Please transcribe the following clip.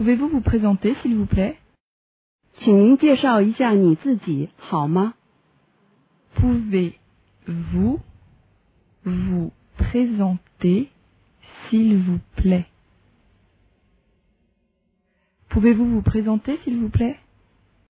Pouvez-vous vous présenter, s'il vous plaît? Pouvez-vous vous présenter, s'il vous plaît? Pouvez-vous vous présenter, s'il vous plaît?